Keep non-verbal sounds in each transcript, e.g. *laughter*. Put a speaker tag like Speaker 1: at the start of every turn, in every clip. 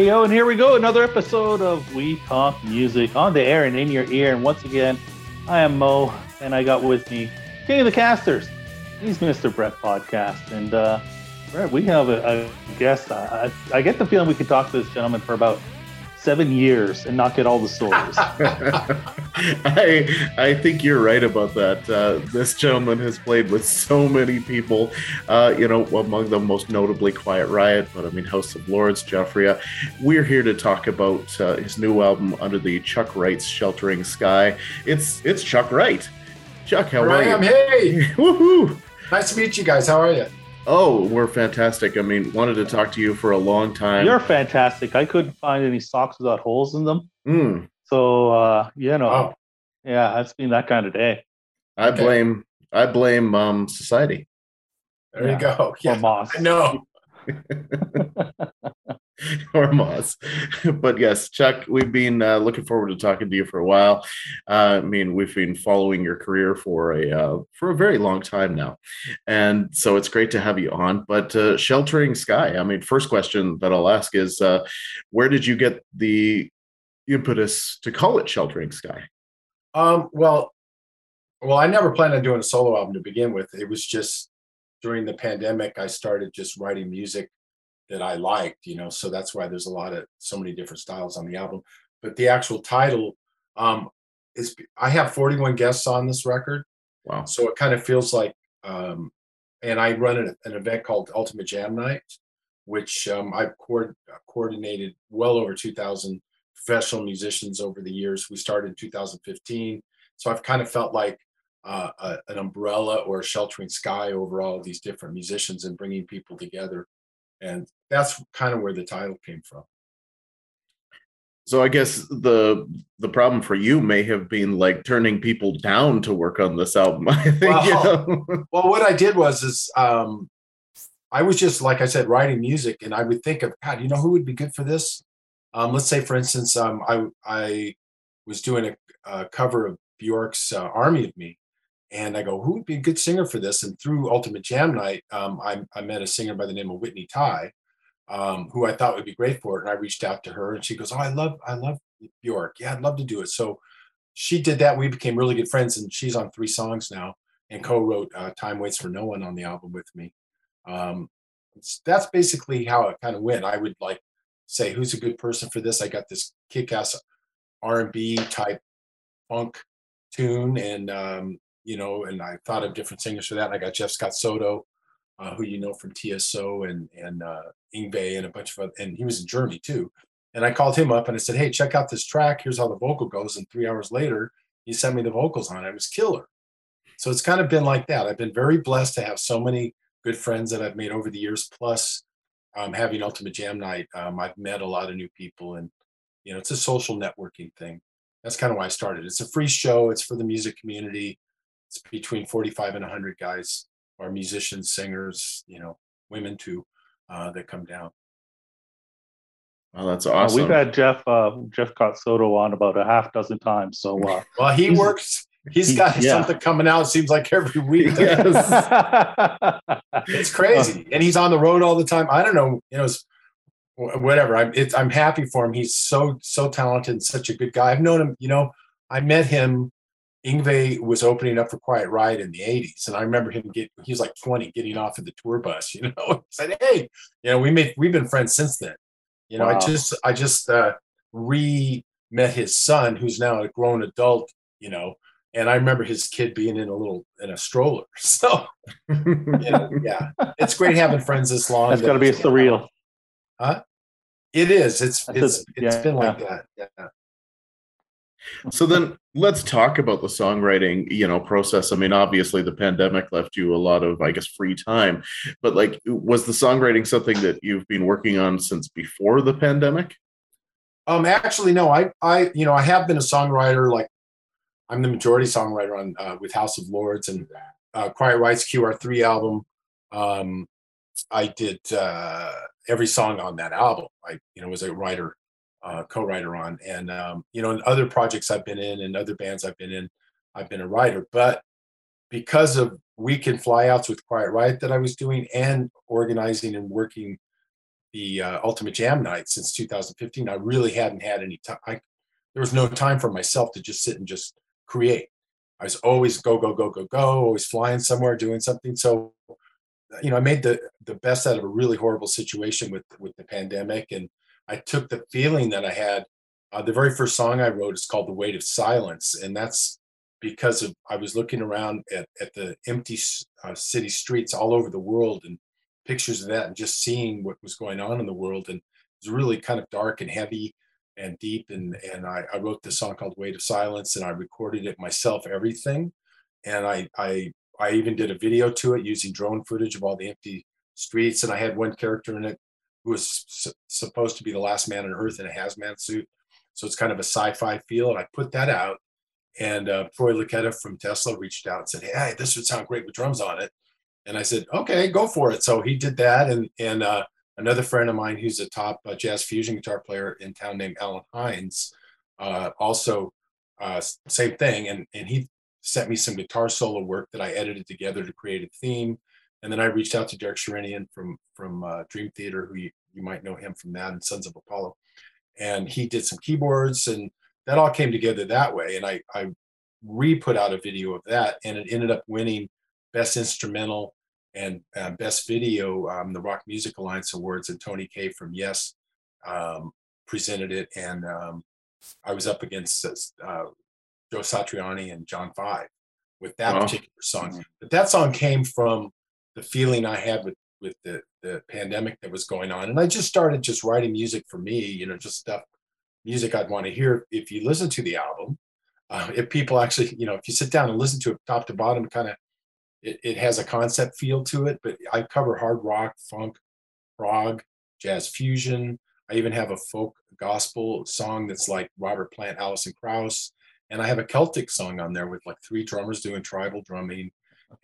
Speaker 1: Hey yo, and here we go, another episode of We Talk Music on the air and in your ear. And once again, I am Mo, and I got with me King of the Casters. He's Mr. Brett Podcast, and uh, Brett, we have a, a guest. I, I get the feeling we could talk to this gentleman for about seven years and not get all the stories. *laughs*
Speaker 2: I I think you're right about that. Uh, this gentleman has played with so many people, uh, you know, among them most notably Quiet Riot, but I mean House of Lords, Giuffria. We're here to talk about uh, his new album under the Chuck Wright's Sheltering Sky. It's it's Chuck Wright. Chuck, how
Speaker 3: Here
Speaker 2: are
Speaker 3: I
Speaker 2: you?
Speaker 3: am. Hey, *laughs*
Speaker 2: Woohoo!
Speaker 3: nice to meet you guys. How are you?
Speaker 2: Oh, we're fantastic. I mean, wanted to talk to you for a long time.
Speaker 1: You're fantastic. I couldn't find any socks without holes in them.
Speaker 2: Mm,
Speaker 1: So, uh, you know,
Speaker 3: Oh,
Speaker 1: yeah, it's been that kind of day.
Speaker 2: I
Speaker 3: Okay.
Speaker 2: blame I blame um, society.
Speaker 3: there
Speaker 1: Yeah.
Speaker 3: you go.
Speaker 1: Or *laughs*
Speaker 3: Yeah,
Speaker 1: moss.
Speaker 3: I know. *laughs* *laughs* *laughs*
Speaker 2: or Moss. but yes, Chuck, we've been uh, looking forward to talking to you for a while. Uh, I mean, we've been following your career for a uh, for a very long time now, and so it's great to have you on. But uh, sheltering sky. I mean, first question that I'll ask is, uh, where did you get the impetus to call it sheltering sky?
Speaker 3: Um, well, well, I never planned on doing a solo album to begin with. It was just during the pandemic, I started just writing music that I liked, you know. So that's why there's a lot of so many different styles on the album. But the actual title, um, is I have 41 guests on this record.
Speaker 2: Wow.
Speaker 3: So it kind of feels like, um, and I run an, an event called Ultimate Jam Night, which um, I've co- coordinated well over 2,000 professional musicians over the years. We started in 2015. So I've kind of felt like uh, a, an umbrella or a sheltering sky over all of these different musicians and bringing people together. And that's kind of where the title came from.
Speaker 2: So I guess the the problem for you may have been like turning people down to work on this album. *laughs* I think. you
Speaker 3: Well,
Speaker 2: know?
Speaker 3: Well, what I did was is um, I was just like I said, writing music, and I would think of God. You know who would be good for this? Um, let's say, for instance, um, I I was doing a, a cover of Bjork's uh, "Army of Me," and I go, who would be a good singer for this? And through Ultimate Jam Night, um, I, I met a singer by the name of Whitney Ty, um, who I thought would be great for it. And I reached out to her, and she goes, "Oh, I love I love Bjork. Yeah, I'd love to do it." So she did that. We became really good friends, and she's on three songs now and co-wrote uh, "Time Waits for No One" on the album with me. Um, that's basically how it kind of went. I would like say, "Who's a good person for this?" I got this kick-ass R&B type funk tune, and um, you know, and I thought of different singers for that. And I got Jeff Scott Soto, uh, who you know from TSO, and and uh, and a bunch of other, and he was in Germany too. And I called him up and I said, "Hey, check out this track. Here's how the vocal goes." And three hours later, he sent me the vocals on it. It was killer. So it's kind of been like that. I've been very blessed to have so many good friends that I've made over the years. Plus, um, having Ultimate Jam Night, um, I've met a lot of new people, and you know, it's a social networking thing. That's kind of why I started. It's a free show. It's for the music community. It's between 45 and 100 guys, or musicians, singers, you know, women too, uh, that come down.
Speaker 2: Oh, that's
Speaker 1: Uh,
Speaker 2: awesome.
Speaker 1: we've had Jeff uh, Jeff Scott Soto on about a half dozen times. So uh, *laughs*
Speaker 3: Well, he works. He's
Speaker 1: he's-
Speaker 3: got
Speaker 1: yeah.
Speaker 3: something coming out. It seems like every *laughs* week. it's crazy *laughs* and he's on the road all the time i don't know you know it's, whatever i'm it's, i'm happy for him he's so so talented and such a good guy i've known him you know i met him Yngwie was opening up for Quiet Riot in the 80s. And I remember him get he was like 20 getting off of the tour bus, *laughs* you know. He said, Hey, you know, we made we've been friends since then. You know, I just I just uh re met his son who's now a grown adult, you know, and I remember his kid being in a little in a stroller. *laughs* So you know, yeah, it's great having friends this long.
Speaker 1: that's got to be surreal. Huh?
Speaker 3: It is. It's
Speaker 1: That's
Speaker 3: it's
Speaker 1: a-
Speaker 3: it's
Speaker 1: yeah,
Speaker 3: been like that. Yeah.
Speaker 2: So then let's talk about the songwriting you know process i mean obviously the pandemic left you a lot of i guess free time but like was the songwriting something that you've been working on since before the pandemic
Speaker 3: Um, actually, no. I I you know I have been a songwriter. Like I'm the majority songwriter on uh, with House of Lords and uh, Quiet Riot's QR3 album. Um, I did uh, every song on that album. I you know was a writer, uh, co-writer on, and um, you know in other projects I've been in and other bands I've been in, I've been a writer. But because of weekend flyouts with Quiet Riot that I was doing and organizing and working the uh, Ultimate Jam night since 2015. I really hadn't had any time. There was no time for myself to just sit and just create. I was always go, go, go, go, go, always flying somewhere, doing something. So, you know, I made the the best out of a really horrible situation with with the pandemic, and I took the feeling that I had. Uh, the very first song I wrote is called "The Weight of Silence," and that's because of I was looking around at at the empty uh, city streets all over the world and pictures of that, and just seeing what was going on in the world, and it was really kind of dark and heavy and deep and and I, I wrote this song called weight of silence and i recorded it myself everything and I, I i even did a video to it using drone footage of all the empty streets and i had one character in it who was su- supposed to be the last man on earth in a hazmat suit. So it's kind of a sci-fi feel and i put that out and uh, troy Luccketta from tesla reached out and said hey this would sound great with drums on it. And i said okay go for it. So he did that and and uh, another friend of mine who's a top uh, jazz fusion guitar player in town named Allen Hinds, uh, also uh, same thing, and and he sent me some guitar solo work that I edited together to create a theme, and then I reached out to Derek Sherinian from from uh, Dream Theater, who you, you might know him from that and Sons of Apollo, and he did some keyboards, and that all came together that way, and I I re-put out a video of that, and it ended up winning best instrumental and uh, best video, um, the Rock Music Alliance Awards, and Tony Kaye from Yes um, presented it, and um, I was up against uh, Joe Satriani and John Five with that wow. particular song. Mm-hmm. But that song came from the feeling I had with with the the pandemic that was going on, and I just started just writing music for me, you know, just stuff music I'd want to hear. If you listen to the album, uh, if people actually, you know, if you sit down and listen to it top to bottom, kind of it, it has a concept feel to it, but I cover hard rock, funk, prog, jazz fusion. I even have a folk gospel song that's like Robert Plant, Alison Krauss, and I have a Celtic song on there with like three drummers doing tribal drumming,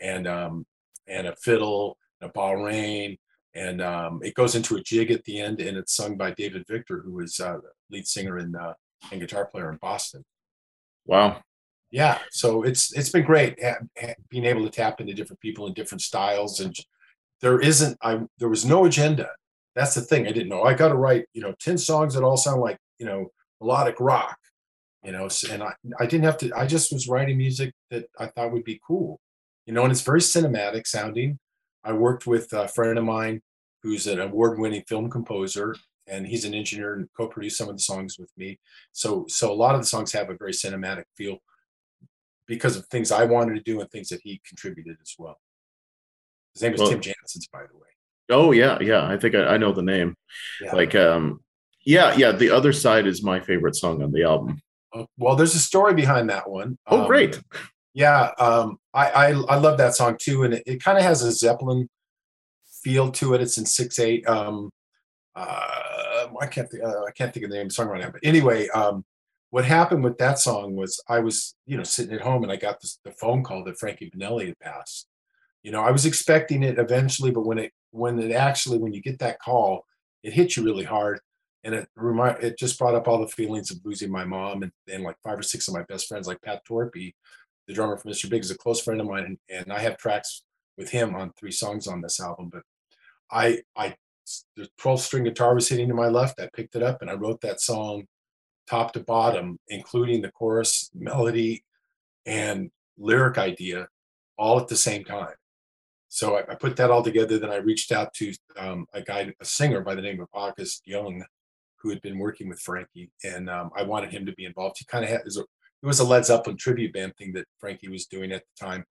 Speaker 3: and um, and a fiddle, and a bodhrán, and um, it goes into a jig at the end, and it's sung by David Victor, who is uh, lead singer and uh, and guitar player in Boston.
Speaker 2: Wow,
Speaker 3: yeah so it's it's been great being able to tap into different people and different styles and there isn't i there was no agenda. That's the thing i didn't know. I got to write you know 10 songs that all sound like you know melodic rock you know and i i didn't have to i just was writing music that i thought would be cool you know and it's very cinematic sounding i worked with a friend of mine who's an award-winning film composer and he's an engineer and co-produced some of the songs with me so so a lot of the songs have a very cinematic feel because of things I wanted to do and things that he contributed as well. His name is well, Tim Janssens, by the way.
Speaker 2: Oh yeah, yeah. I think I, I know the name. Yeah. Like, um, yeah, yeah. The other side is my favorite song on the album.
Speaker 3: Oh, well, there's a story behind that one.
Speaker 2: Oh, um, great.
Speaker 3: Yeah, um, I, I, I love that song too, and it, it kind of has a Zeppelin feel to it. It's in six eight. Um, uh, I can't think, uh, I can't think of the name of the song right now, but anyway, um, what happened with that song was I was, you know, sitting at home and I got this, the phone call that Frankie Banali had passed. You know, I was expecting it eventually, but when it when it actually when you get that call, it hits you really hard, and it remind it just brought up all the feelings of losing my mom and, and like five or six of my best friends, like Pat Torpey, the drummer for Mr. Big, is a close friend of mine, and, and I have tracks with him on three songs on this album. But I I the 12 string guitar was hitting to my left. I picked it up and I wrote that song top to bottom, including the chorus, melody, and lyric idea all at the same time. So I, I put that all together. Then I reached out to um, a guy, a singer by the name of August Young, who had been working with Frankie, and um, I wanted him to be involved. He kind of had it was a Led Zeppelin tribute band thing that Frankie was doing at the time,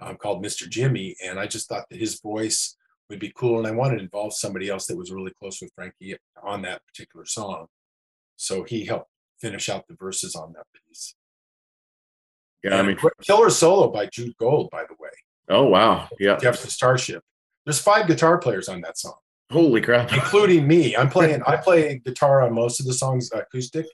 Speaker 3: um, called Mr. Jimmy, and I just thought that his voice would be cool, and I wanted to involve somebody else that was really close with Frankie on that particular song. So he helped finish out the verses on that piece.
Speaker 2: Yeah, I mean,
Speaker 3: killer solo by Jude Gold, by the way.
Speaker 2: Oh wow, yeah,
Speaker 3: Jefferson Starship. There's five guitar players on that song.
Speaker 2: Holy crap!
Speaker 3: Including me. I'm *laughs* playing. I play guitar on most of the songs acoustic.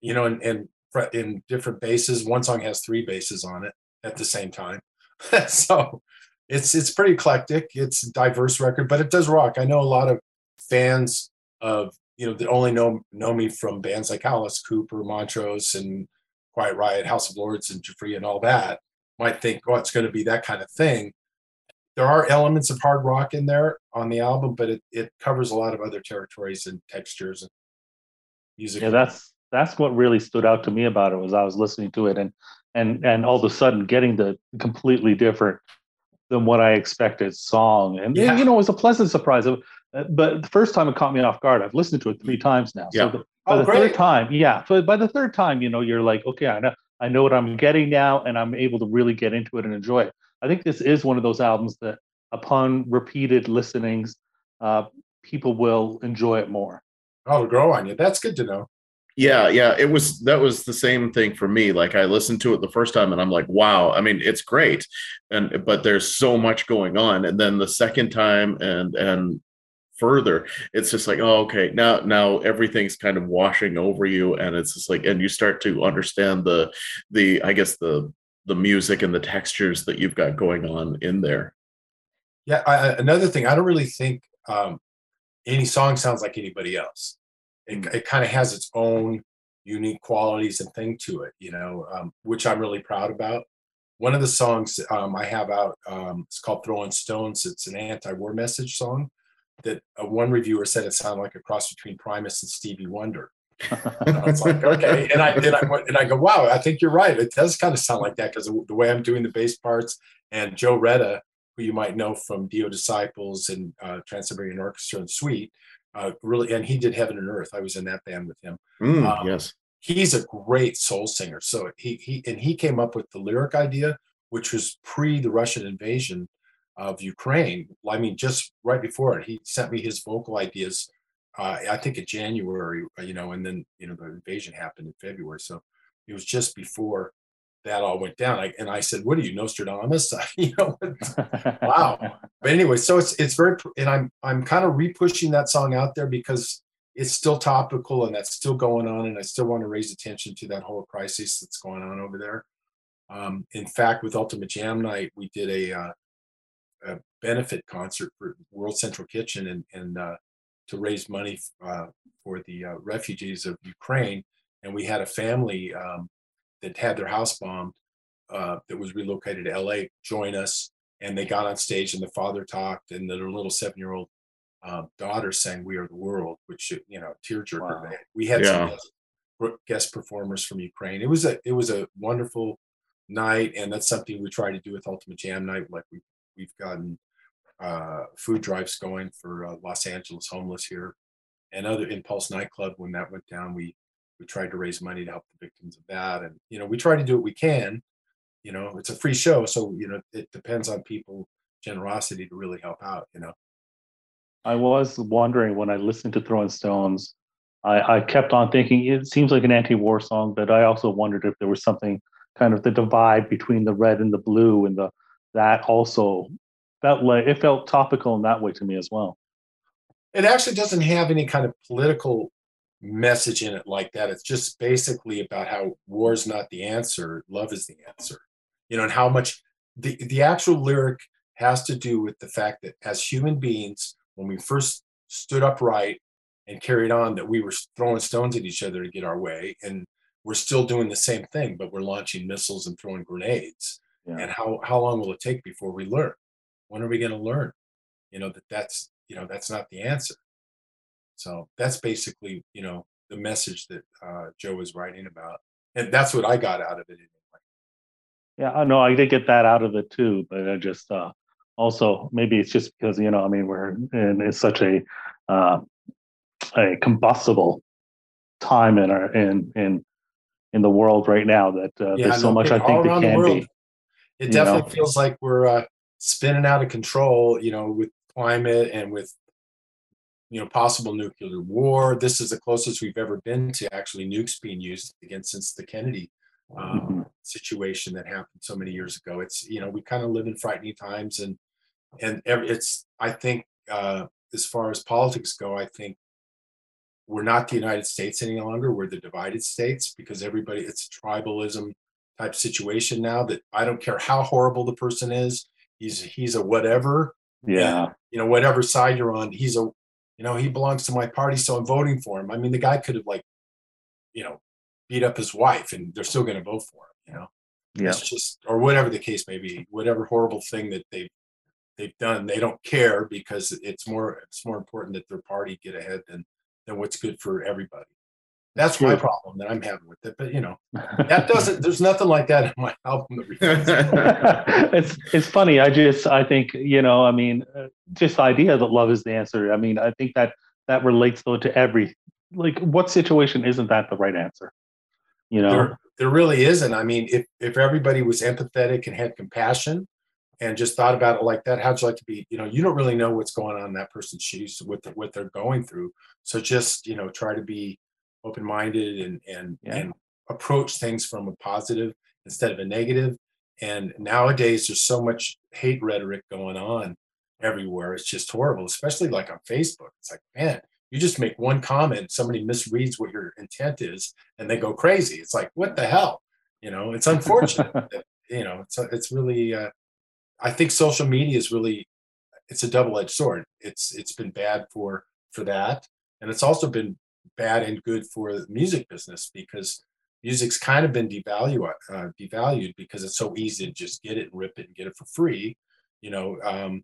Speaker 3: You know, and, and in different basses. One song has three basses on it at the same time. *laughs* so it's it's pretty eclectic. It's a diverse record, but it does rock. I know a lot of fans of you know that only know know me from bands like Alice Cooper, Montrose, and Quiet Riot, House of Lords, and Giuffria, and all that might think, oh, it's going to be that kind of thing. there are elements of hard rock in there on the album, but it, it covers a lot of other territories and textures and music.
Speaker 1: Yeah, that's that's what really stood out to me about it was I was listening to it and and and all of a sudden getting the completely different than what I expected song. And
Speaker 3: Yeah.
Speaker 1: you know, it was a pleasant surprise. Uh, But the first time it caught me off guard. I've listened to it three times now.
Speaker 2: Yeah.
Speaker 1: So the, by
Speaker 3: oh,
Speaker 1: the
Speaker 3: great.
Speaker 1: third time, yeah. So by the third time, you know, you're like, okay, I know I know what I'm getting now, and I'm able to really get into it and enjoy it. I think this is one of those albums that, upon repeated listenings, uh, people will enjoy it more.
Speaker 3: Oh, to grow on you. That's good to know.
Speaker 2: Yeah, yeah, it was that was the same thing for me. Like I listened to it the first time and I'm like, wow, I mean, it's great. And but there's so much going on. And then the second time and and further, it's just like, oh, okay, now now everything's kind of washing over you and it's just like and you start to understand the the I guess the the music and the textures that you've got going on in there.
Speaker 3: Yeah. I, another thing, I don't really think um, any song sounds like anybody else. It, it kind of has its own unique qualities and thing to it, you know, um, which I'm really proud about. One of the songs um, I have out, um, it's called Throwing Stones. It's an anti-war message song that uh, one reviewer said it sounded like a cross between Primus and Stevie Wonder. And I was like, okay. *laughs* And I, and I went- and I go, wow, I think you're right. It does kind of sound like that because the way I'm doing the bass parts and Joe Retta, who you might know from Dio Disciples and uh, Trans-Siberian Orchestra and Sweet, uh, really, and he did Heaven and Earth. I was in that band with him.
Speaker 2: Mm,
Speaker 3: Um,
Speaker 2: yes.
Speaker 3: He's a great soul singer. So he he and he came up with the lyric idea, which was pre the Russian invasion of Ukraine. I mean, just right before it, he sent me his vocal ideas. Uh, I think in January, uh, you know, and then you know the invasion happened in February. So it was just before that all went down. I, and I said, "What are you, Nostradamus?" *laughs* you know, *laughs* Wow. but anyway, so it's it's very and I'm I'm kind of repushing that song out there because it's still topical and that's still going on, and I still want to raise attention to that whole crisis that's going on over there. Um, in fact, with Ultimate Jam Night, we did a, uh, a benefit concert for World Central Kitchen and and uh, to raise money uh, for the uh, refugees of Ukraine, and we had a family um, that had their house bombed uh, that was relocated to LA join us and they got on stage and the father talked and their little seven year old uh, daughter sang we are the world which you know tearjerker
Speaker 1: Wow.
Speaker 3: we had some guest, guest performers from ukraine. It was a it was a wonderful night and that's something we try to do with ultimate jam night like we we've gotten uh, food drives going for uh, los angeles homeless here and other impulse nightclub when that went down we we tried to raise money to help the victims of that and you know we try to do what we can you know it's a free show so you know it depends on people generosity to really help out you know
Speaker 1: I was wondering when I listened to Throwing Stones, I, I kept on thinking it seems like an anti-war song, but I also wondered if there was something kind of the divide between the red and the blue, and the that also felt like it felt topical in that way to me as well.
Speaker 3: it actually doesn't have any kind of political message in it like that. It's just basically about how war is not the answer love is the answer you know and how much the the actual lyric has to do with the fact that as human beings when we first stood upright and carried on that we were throwing stones at each other to get our way and we're still doing the same thing but we're launching missiles and throwing grenades.
Speaker 1: Yeah.
Speaker 3: and how how long will it take before we learn? When are we going to learn you know that that's you know that's not the answer so that's basically you know the message that uh, joe was writing about and that's what i got out of it anyway
Speaker 1: Yeah, I know I did get that out of it too, but I just uh, also maybe it's just because you know I mean we're in it's such a uh, a combustible time in our in in in the world right now that uh,
Speaker 3: Yeah,
Speaker 1: there's so much I think
Speaker 3: All
Speaker 1: there
Speaker 3: around the
Speaker 1: can be.
Speaker 3: it definitely
Speaker 1: know.
Speaker 3: feels like we're uh, spinning out of control you know with climate and with you know possible nuclear war. This is the closest we've ever been to actually nukes being used again since the kennedy um,
Speaker 1: Mhm.
Speaker 3: situation that happened so many years ago. It's you know we kind of live in frightening times and and it's i think uh, as far as politics go i think we're not the united states any longer. We're the divided states because everybody it's a tribalism type situation now that i don't care how horrible the person is he's he's a whatever.
Speaker 1: Yeah,
Speaker 3: you know whatever side you're on he's a you know he belongs to my party so i'm voting for him i mean the guy could have like you know beat up his wife and they're still going to vote for him you know
Speaker 1: yeah.
Speaker 3: it's just or whatever the case may be whatever horrible thing that they've they've done. They don't care because it's more it's more important that their party get ahead than than what's good for everybody. That's my problem that I'm having with it. But you know, that doesn't. *laughs* There's nothing like that in my *laughs* album.
Speaker 1: That *laughs* it's it's funny. I just I think you know. I mean, uh, just the idea that love is the answer. I mean, I think that that relates though to every like what situation isn't that the right answer? You know,
Speaker 3: there, there really isn't. I mean, if if everybody was empathetic and had compassion, and just thought about it like that, how'd you like to be? You know, you don't really know what's going on in that person's shoes, with the, what they're going through. So just you know, try to be open minded and and yeah. and approach things from a positive instead of a negative. And nowadays, there's so much hate rhetoric going on everywhere. It's just horrible, especially like on Facebook. It's like, man, you just make one comment, somebody misreads what your intent is, and they go crazy. It's like, what the hell? You know, it's unfortunate. *laughs* that, you know, it's it's really. Uh, I think social media is really it's a double-edged sword. It's it's been bad for for that, and it's also been bad and good for the music business because music's kind of been devalued uh, devalued because it's so easy to just get it and rip it and get it for free. You know, um,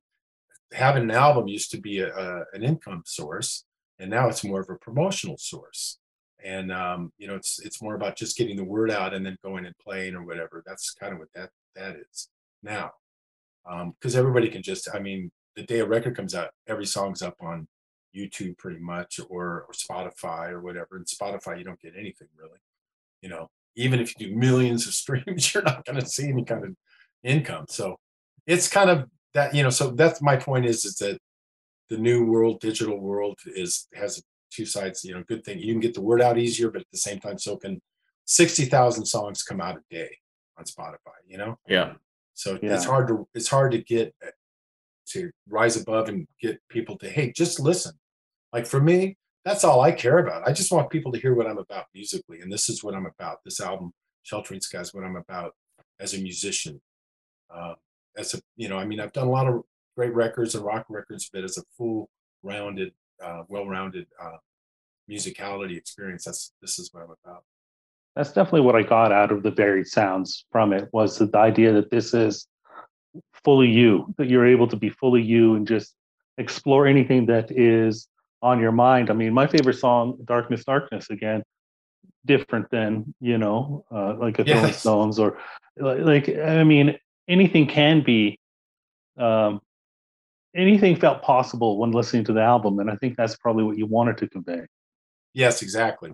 Speaker 3: having an album used to be a, a, an income source, and now it's more of a promotional source. And um, you know, it's it's more about just getting the word out and then going and playing or whatever. That's kind of what that that is now because um, everybody can just i mean the day a record comes out every song's up on youtube pretty much or, or spotify or whatever and spotify you don't get anything really you know even if you do millions of *laughs* streams you're not going to see any kind of income so it's kind of that you know so that's my point is is that the new world digital world is has two sides you know good thing you can get the word out easier but at the same time so can 60,000 songs come out a day on spotify you know
Speaker 2: yeah
Speaker 3: so yeah. it's hard to it's hard to get uh, to rise above and get people to hey, just listen. Like for me, that's all I care about. I just want people to hear what I'm about musically, and this is what I'm about. This album, Sheltering Skies, what I'm about as a musician. Uh, as a you know, I mean, I've done a lot of great records and rock records, but as a full rounded, uh, well rounded uh, musicality experience, that's this is what I'm about
Speaker 1: that's definitely what I got out of the varied sounds from it was the idea that this is fully you, that you're able to be fully you and just explore anything that is on your mind. I mean, my favorite song, Darkness, Darkness, again, different than, you know, uh, like a yes. Stones or like, I mean, anything can be, um, anything felt possible when listening to the album. And I think that's probably what you wanted to convey.
Speaker 3: Yes, exactly.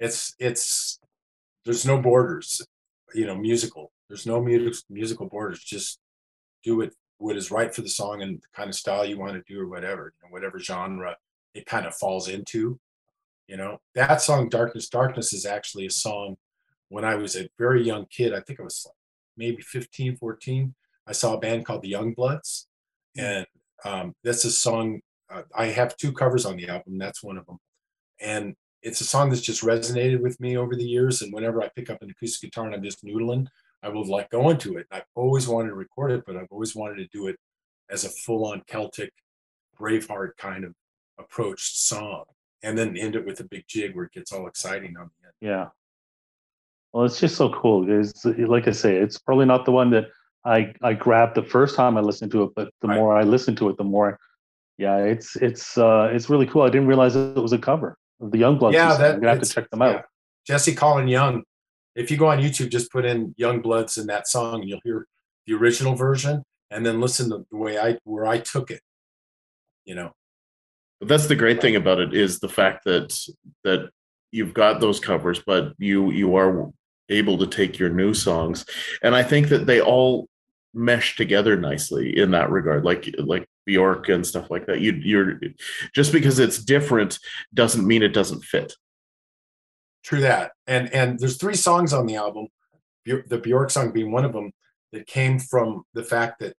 Speaker 3: It's, it's, there's no borders, you know, musical. There's no music, musical borders. Just do it what is right for the song and the kind of style you want to do or whatever, you know, whatever genre it kind of falls into. You know, that song Darkness, Darkness is actually a song when I was a very young kid. I think I was like maybe 15, 14. I saw a band called the Youngbloods. And um, that's a song. Uh, I have two covers on the album. That's one of them. And it's a song that's just resonated with me over the years. And whenever I pick up an acoustic guitar and I'm just noodling, I will like go into it. I've always wanted to record it, but I've always wanted to do it as a full-on Celtic Braveheart kind of approached song, and then end it with a big jig where it gets all exciting on the end.
Speaker 1: Yeah. Well, it's just so cool because, like I say, it's probably not the one that I I grabbed the first time I listened to it, but the right. more I listen to it, the more, yeah, it's it's uh it's really cool. I didn't realize it was a cover of the Young Youngbloods.
Speaker 3: Yeah, that,
Speaker 1: I'm gonna have to check them out. Yeah.
Speaker 3: Jesse Colin Young. If you go on YouTube, just put in Youngbloods in that song, and you'll hear the original version, and then listen to the way I where I took it. You know.
Speaker 2: But that's the great thing about it is the fact that that you've got those covers, but you you are able to take your new songs, and I think that they all mesh together nicely in that regard like like bjork and stuff like that. You you're just because it's different doesn't mean it doesn't fit.
Speaker 3: True that. And and there's three songs on the album the bjork song being one of them that came from the fact that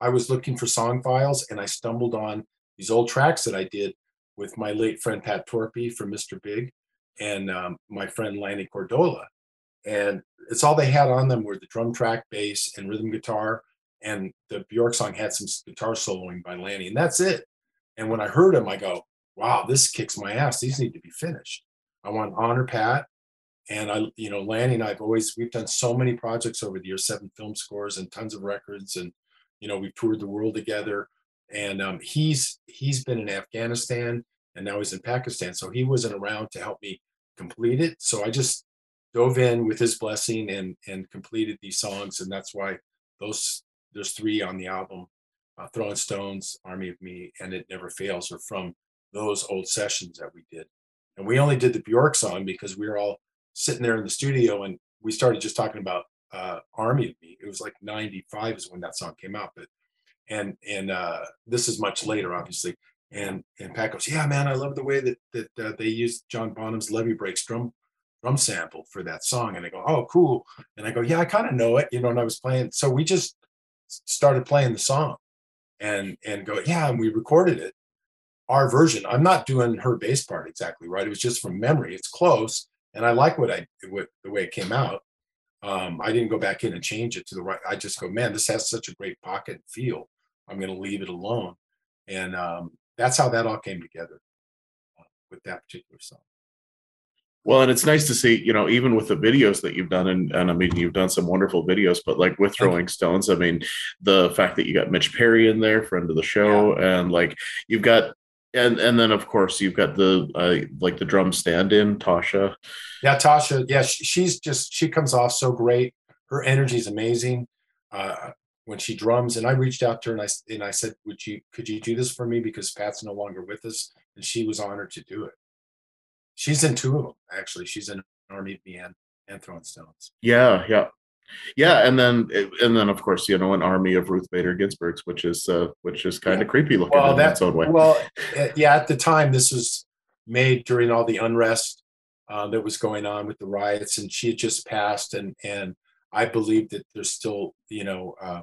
Speaker 3: i was looking for song files and i stumbled on these old tracks that i did with my late friend pat Torpey from mr big and um, my friend lanny cordola and it's all they had on them were the drum track, bass, and rhythm guitar. And the Bjork song had some guitar soloing by Lanny, and that's it. And when I heard them, I go, "Wow, this kicks my ass. These need to be finished." I want honor Pat, and I, you know, Lanny and I've always we've done so many projects over the years, seven film scores and tons of records, and You know, we've toured the world together, and um, he's he's been in Afghanistan and now he's in Pakistan, so he wasn't around to help me complete it. So I just dove in with his blessing and and completed these songs, and that's why those there's three on the album, uh, Throwing Stones, Army of Me, and It Never Fails are from those old sessions that we did. And we only did the Bjork song because we were all sitting there in the studio and we started just talking about uh, Army of Me. It was like 95 is when that song came out, but and and uh, this is much later, obviously. And and Pat goes, yeah, man, I love the way that that uh, they used John Bonham's Levee Breaks drum drum sample for that song. And I go, oh, cool. And I go, yeah, I kind of know it, you know. And I was playing, so we just started playing the song, and and go, yeah, and we recorded it, our version. I'm not doing her bass part exactly right. It was just from memory. It's close, and I like what I what the way it came out. Um, I didn't go back in and change it to the right. I just go, man, this has such a great pocket feel. I'm going to leave it alone, and um, that's how that all came together uh, with that particular song.
Speaker 2: Well, and it's nice to see, you know, even with the videos that you've done, and, and I mean, you've done some wonderful videos, but like with Throwing Stones, I mean, the fact that you got Mitch Perry in there, friend of the show, yeah. and like you've got, and and then of course you've got the uh, like the drum stand-in, Tasha.
Speaker 3: Yeah, Tasha. Yeah, she's just she comes off so great. Her energy is amazing. Uh, when she drums and I reached out to her and I and I said, "Would you could you do this for me because Pat's no longer with us?" And she was honored to do it. She's in two of them actually. She's in Army of Me and, Throwing Stones.
Speaker 2: Yeah, yeah, yeah, and then and then of course you know an army of Ruth Bader Ginsburg's, which is uh, which is kind of creepy looking well, in that, its own way.
Speaker 3: Well, eh, yeah, at the time this was made during all the unrest uh, that was going on with the riots, and she had just passed, and and I believe that there's still you know uh,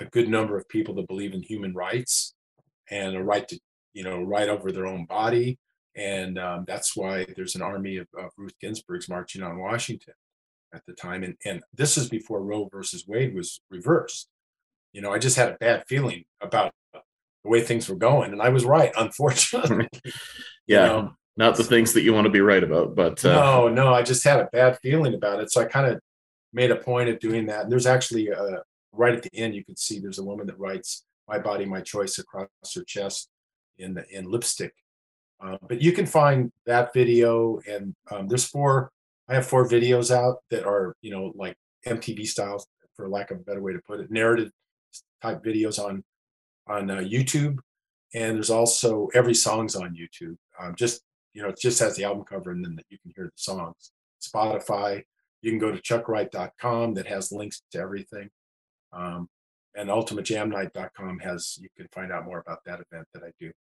Speaker 3: a good number of people that believe in human rights and a right to you know right over their own body. And um, that's why there's an army of, of, ruth ginsburg's marching on washington at the time. And, and this is before roe versus wade was reversed. You know i just had a bad feeling about the way things were going. And i was right *laughs* unfortunately. *laughs*
Speaker 2: Yeah you know? not the things that you want to be right about but
Speaker 3: uh... no no i just had a bad feeling about it. So i kind of made a point of doing that. And there's actually a, right at the end, you can see there's a woman that writes "My Body, My Choice" across her chest in in lipstick. Uh, but you can find that video, and um, there's four. I have four videos out that are you know like MTV styles, for lack of a better way to put it, narrative type videos on on uh, YouTube, and there's also every song's on YouTube. Um, just you know, it just has the album cover, and then that you can hear the songs. Spotify. You can go to chuckwright.com that has links to everything. Um, and ultimatejamnight.com has you can find out more about that event that I do.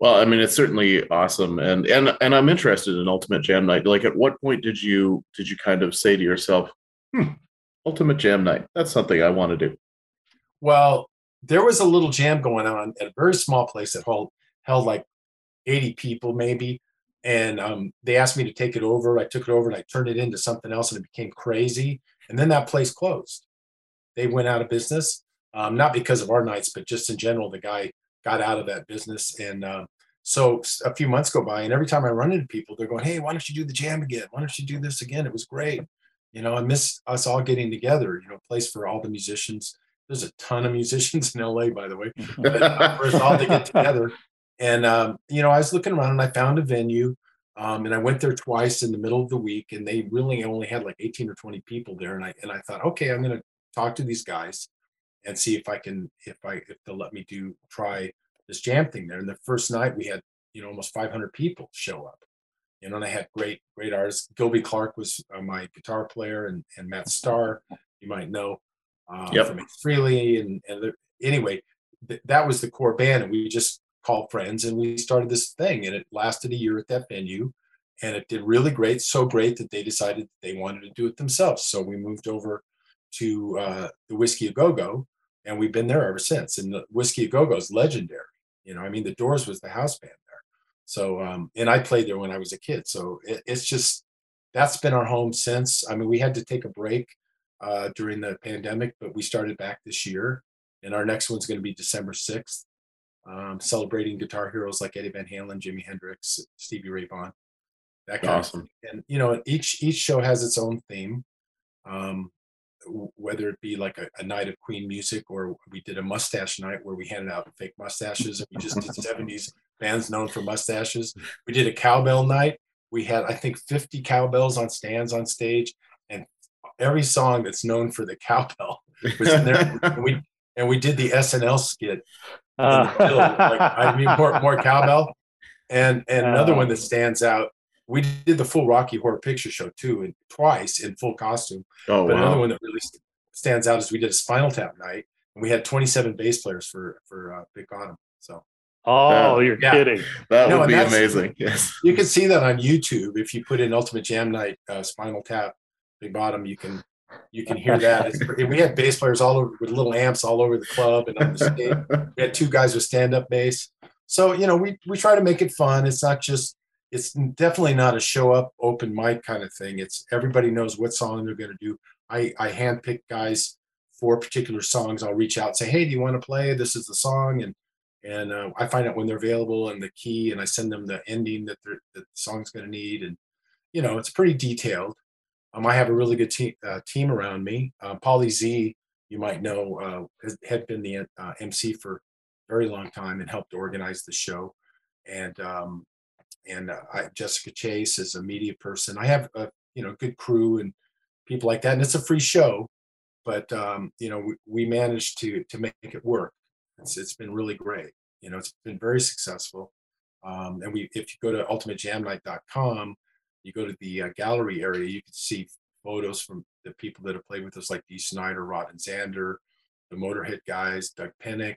Speaker 2: Well, I mean, it's certainly awesome, and and and I'm interested in Ultimate Jam Night. Like, at what point did you did you kind of say to yourself, "Hmm, Ultimate Jam Night, that's something I want to do"?
Speaker 3: Well, there was a little jam going on at a very small place that held held like 80 people, maybe. And um, they asked me to take it over. I took it over and I turned it into something else, and it became crazy. And then that place closed they went out of business. Um, not because of our nights, but just in general, the guy got out of that business. And uh, so a few months go by, and every time I run into people, they're going, "Hey, why don't you do the jam again? Why don't you do this again? It was great." You know, I miss us all getting together. You know, place for all the musicians. There's a ton of musicians in LA, by the way, *laughs* uh, for us all to get together. And um, you know, I was looking around and I found a venue. Um, and I went there twice in the middle of the week, and they really only had like 18 or 20 people there. And I and I thought, okay, I'm going to talk to these guys and see if I can if I if they'll let me do try this jam thing there. And the first night we had you know almost 500 people show up. You know, and I had great great artists. Gilby Clarke was uh, my guitar player, and and Matt Starr, you might know uh, yep. from Ace Frehley, and and anyway, th- that was the core band, and we just called friends and we started this thing, and it lasted a year at that venue. And it did really great, so great that they decided they wanted to do it themselves. So we moved over to uh, the Whisky a Go Go, and we've been there ever since. And the Whisky a Go Go is legendary. You know, I mean, the Doors was the house band there. So, um, and I played there when I was a kid. So it, it's just that's been our home since. I mean, we had to take a break uh, during the pandemic, but we started back this year, and our next one's going to be December sixth, um, celebrating guitar heroes like Eddie Van Halen, Jimi Hendrix, Stevie Ray Vaughan. That kind awesome. Of thing. And you know, each each show has its own theme. Um, whether it be like a, a, night of Queen music or we did a mustache night where we handed out fake mustaches and we just did *laughs* 70s bands known for mustaches. We did a cowbell night. We had, I think, 50 cowbells on stands on stage, and every song that's known for the cowbell *laughs* was in there. and, we, and we did the SNL skit. Uh. Like, I mean, more, more cowbell. And, and another one that stands out we did the full Rocky Horror Picture Show too, and twice in full costume.
Speaker 2: Oh,
Speaker 3: but
Speaker 2: wow.
Speaker 3: another one that really stands out is we did a Spinal Tap night, and we had 27 bass players for for uh, Big Bottom. So.
Speaker 1: Oh, you're yeah. kidding!
Speaker 2: That no, would be amazing. Yes,
Speaker 3: you can see that on YouTube if you put in Ultimate Jam Night, uh, Spinal Tap, Big Bottom. You can you can hear that. we had bass players all over with little amps all over the club and on the stage. *laughs* We had two guys with stand up bass. So you know, we we try to make it fun. It's not just it's definitely not a show up open mic kind of thing. It's everybody knows what song they're going to do. I, I handpick guys for particular songs. I'll reach out and say, Hey, do you want to play? This is the song. And, and uh, I find out when they're available and the key, and I send them the ending that, that the song's going to need. And, you know, it's pretty detailed. Um, I have a really good team, uh, team around me. Uh, Pauly Z, you might know, uh, has, had been the uh, MC for a very long time and helped organize the show. And um, and uh, I, Jessica Chase is a media person. I have a you know good crew and people like that, and it's a free show, but um, you know we, we managed to to make it work. It's it's been really great. You know, it's been very successful. Um, and we if you go to ultimatejamnight.com, you go to the uh, gallery area, you can see photos from the people that have played with us, like Dee Snider, Rod and Zander, the Motorhead guys, Doug Pinnick.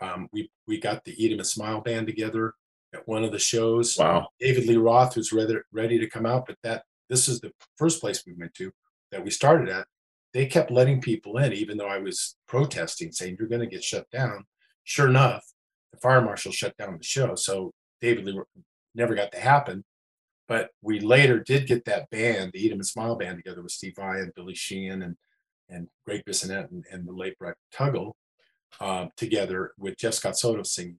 Speaker 3: Um, we we got the Eat 'em and Smile band together at one of the shows.
Speaker 2: Wow.
Speaker 3: David Lee Roth was ready, ready to come out, but that this is the first place we went to that we started at. They kept letting people in, even though I was protesting, saying you're going to get shut down. Sure enough, the fire marshal shut down the show, so David Lee never got to happen. But we later did get that band, the Eat 'em and Smile band, together with Steve Vai and Billy Sheehan and and Gregg Bissonette and, and the late Brett Tuggle uh, together with Jeff Scott Soto singing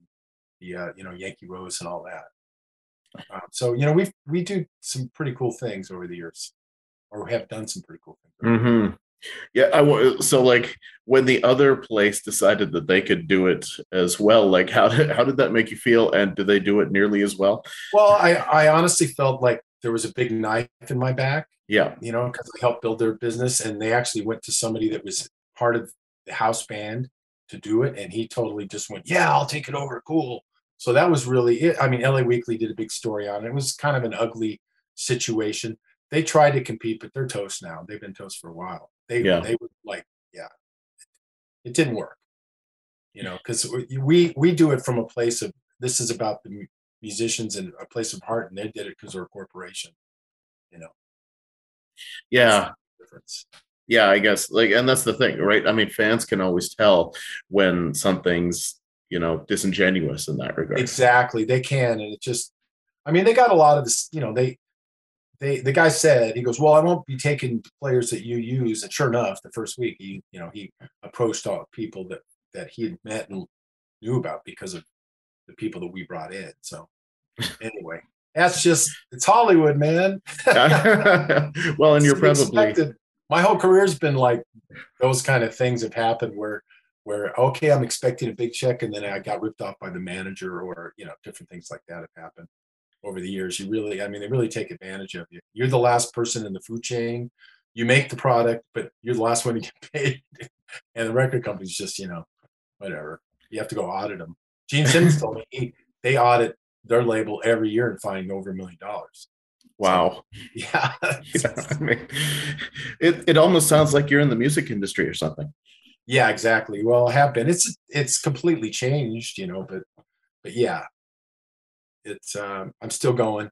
Speaker 3: the uh, you know Yankee Rose and all that. Um, so you know we we do some pretty cool things over the years, or have done some pretty cool things.
Speaker 2: Mm-hmm. Yeah, I so like when the other place decided that they could do it as well. Like how did how did that make you feel, and do they do it nearly as well?
Speaker 3: Well, I I honestly felt like there was a big knife in my back.
Speaker 2: Yeah,
Speaker 3: you know, because I helped build their business, and they actually went to somebody that was part of the house band to do it, and he totally just went, "Yeah, I'll take it over, cool." So that was really it. I mean, LA Weekly did a big story on it. It was kind of an ugly situation. They tried to compete, but they're toast now. They've been toast for a while. They yeah. they were like, yeah, it didn't work. You know, because we we do it from a place of this is about the musicians and a place of heart, and they did it because they're a corporation. You know.
Speaker 2: Yeah. Difference yeah i guess like and that's the thing right i mean fans can always tell when something's you know disingenuous in that regard
Speaker 3: exactly they can and it just i mean they got a lot of this you know they they the guy said he goes well i won't be taking players that you use and sure enough the first week he you know he approached all people that that he had met and knew about because of the people that we brought in so *laughs* anyway that's just it's hollywood man *laughs*
Speaker 2: well and you're probably expected.
Speaker 3: my whole career's been like those kind of things have happened where where okay i'm expecting a big check and then i got ripped off by the manager or you know different things like that have happened over the years. You really i mean they really take advantage of you. You're the last person in the food chain. You make the product but you're the last one to get *laughs* paid. And the record company's just you know whatever. You have to go audit them gene simmons told me they audit their label every year and find over a million dollars.
Speaker 2: Wow. *laughs*
Speaker 3: Yeah. *laughs*
Speaker 2: yeah I mean, it, it almost sounds like you're in the music industry or something.
Speaker 3: Yeah, exactly. Well, I have been. It's it's completely changed, you know, but but yeah, it's um, I'm still going.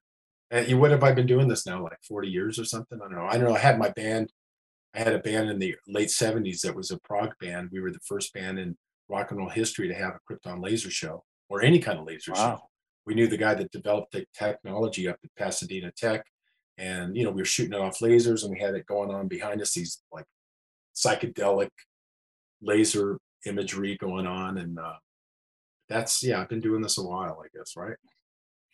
Speaker 3: And you what have I been doing this now? Like 40 years or something? I don't know. I don't know. I had my band. I had a band in the late 70s that was a prog band. We were the first band in rock and roll history to have a Krypton laser show or any kind of laser wow. show. We knew the guy that developed the technology up at Pasadena Tech, and you know we were shooting it off lasers, and we had it going on behind us. These like psychedelic laser imagery going on and uh, that's yeah i've been doing this a while i guess right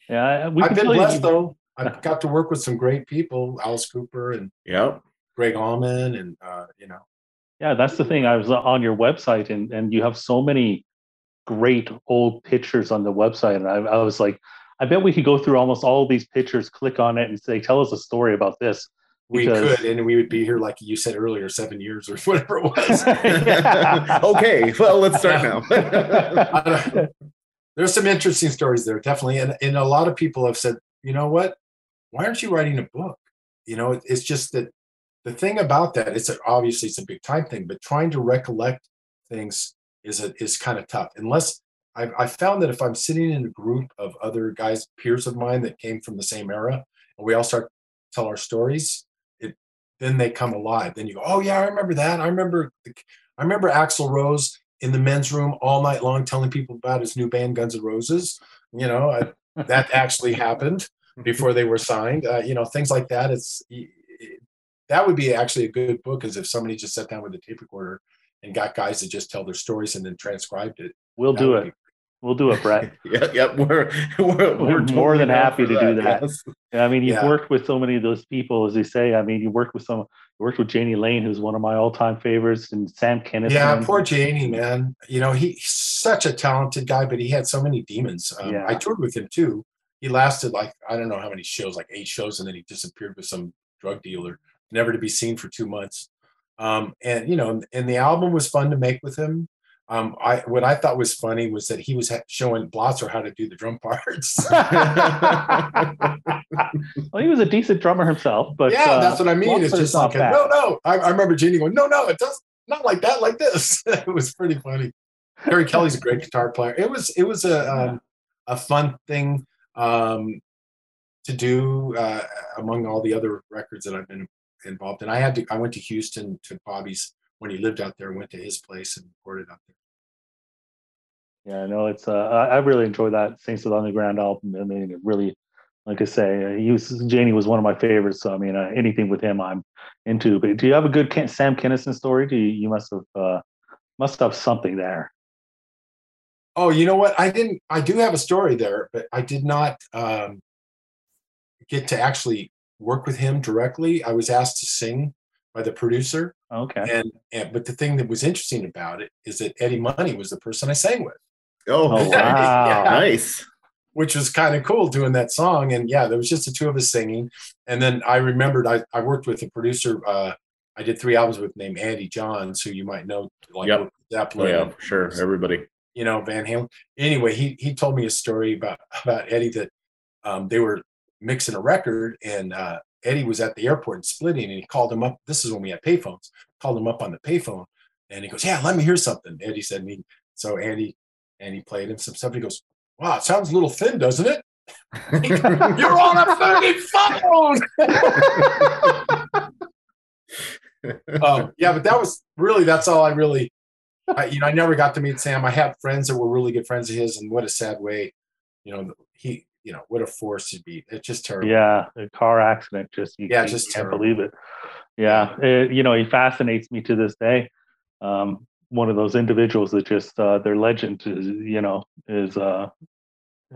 Speaker 1: yeah
Speaker 3: i've been blessed you. though i've *laughs* got to work with some great people alice cooper and
Speaker 2: yeah
Speaker 3: gregg allman and uh, you know
Speaker 1: Yeah, that's the thing. I was on your website and, and you have so many great old pictures on the website. And I, I was like, I bet we could go through almost all these pictures, click on it, and say, tell us a story about this.
Speaker 3: We could, and we would be here, like you said earlier, seven years or *laughs* whatever it was. *laughs*
Speaker 2: okay, well, let's start now. *laughs*
Speaker 3: There's some interesting stories there, definitely. And, and a lot of people have said, you know what? Why aren't you writing a book? You know, it's just that the thing about that, it's a, obviously it's a big time thing, but trying to recollect things is a, is kind of tough. Unless I've, i found that if I'm sitting in a group of other guys, peers of mine that came from the same era, and we all start tell our stories, then they come alive. Then you go, oh yeah, I remember that. I remember, the, I remember Axl Rose in the men's room all night long telling people about his new band Guns N' Roses. You know, I, that actually happened before they were signed. Uh, you know, things like that. It's it, that would be actually a good book, as if somebody just sat down with a tape recorder and got guys to just tell their stories and then transcribed it.
Speaker 1: We'll that do it. We'll do it, Brett. *laughs*
Speaker 2: yeah, yeah, we're we're,
Speaker 1: we're, more than happy to that, do that. Yes. I mean, you've yeah. worked with so many of those people, as you say. I mean, you worked with some, you worked with Jani Lane, who's one of my all-time favorites, and Sam Kinison.
Speaker 3: Yeah, poor Jani, man. You know, he's such a talented guy, but he had so many demons. Um, yeah. I toured with him too. He lasted like I don't know how many shows, like eight shows, and then he disappeared with some drug dealer, never to be seen for two months. Um, and you know, and the album was fun to make with him. Um, I what I thought was funny was that he was ha- showing Blotzer how to do the drum parts. *laughs* *laughs*
Speaker 1: well, he was a decent drummer himself, but
Speaker 3: yeah, uh, that's what I mean. It's just like a, no, no. I, I, remember Jani going, no, no, it does not like that, like this. *laughs* it was pretty funny. Keri Kelli's a great guitar player. It was it was a um, a fun thing um, to do uh, among all the other records that I've been involved in. I had to I went to Houston to Bobby's when he lived out there, went to his place and recorded out there.
Speaker 1: Yeah, no, it's uh, I really enjoyed that Saints of the Underground album. I mean, it really, like I say, he was Jani was one of my favorites. So I mean, uh, anything with him, I'm into. But do you have a good Ken, Sam Kinison story? Do you, you must have uh, must have something there?
Speaker 3: Oh, you know what? I didn't. I do have a story there, but I did not um, get to actually work with him directly. I was asked to sing by the producer.
Speaker 1: Okay.
Speaker 3: And, and but the thing that was interesting about it is that Eddie Money was the person I sang with.
Speaker 2: Oh, oh wow. *laughs* yeah. nice.
Speaker 3: Which was kind of cool doing that song. And yeah, there was just the two of us singing. And then I remembered I, I worked with a producer. Uh, I did three albums with named Andy Johns, who you might know,
Speaker 2: like yep. Zeppelin. Oh, yeah, sure. Everybody.
Speaker 3: You know, Van Halen. Anyway, he he told me a story about about Eddie that um, they were mixing a record and uh, Eddie was at the airport and splitting, and he called him up. This is when we had payphones. Called him up on the payphone, and he goes, "Yeah, let me hear something." Eddie said, "Me." So Andy, and he played him some stuff. He goes, "Wow, it sounds a little thin, doesn't it?" *laughs* You're on a fucking phone. *laughs* um, yeah, but that was really that's all I really. I, you know, I never got to meet Sam. I had friends that were really good friends of his, and what a sad way. You know, he you know what a force to be. It's just terrible.
Speaker 1: Yeah, a car accident. Just you,
Speaker 3: yeah,
Speaker 1: you
Speaker 3: just
Speaker 1: can't
Speaker 3: terrible.
Speaker 1: believe it. Yeah, it, you know he fascinates me to this day. Um, one of those individuals that just uh, their legend is you know is uh,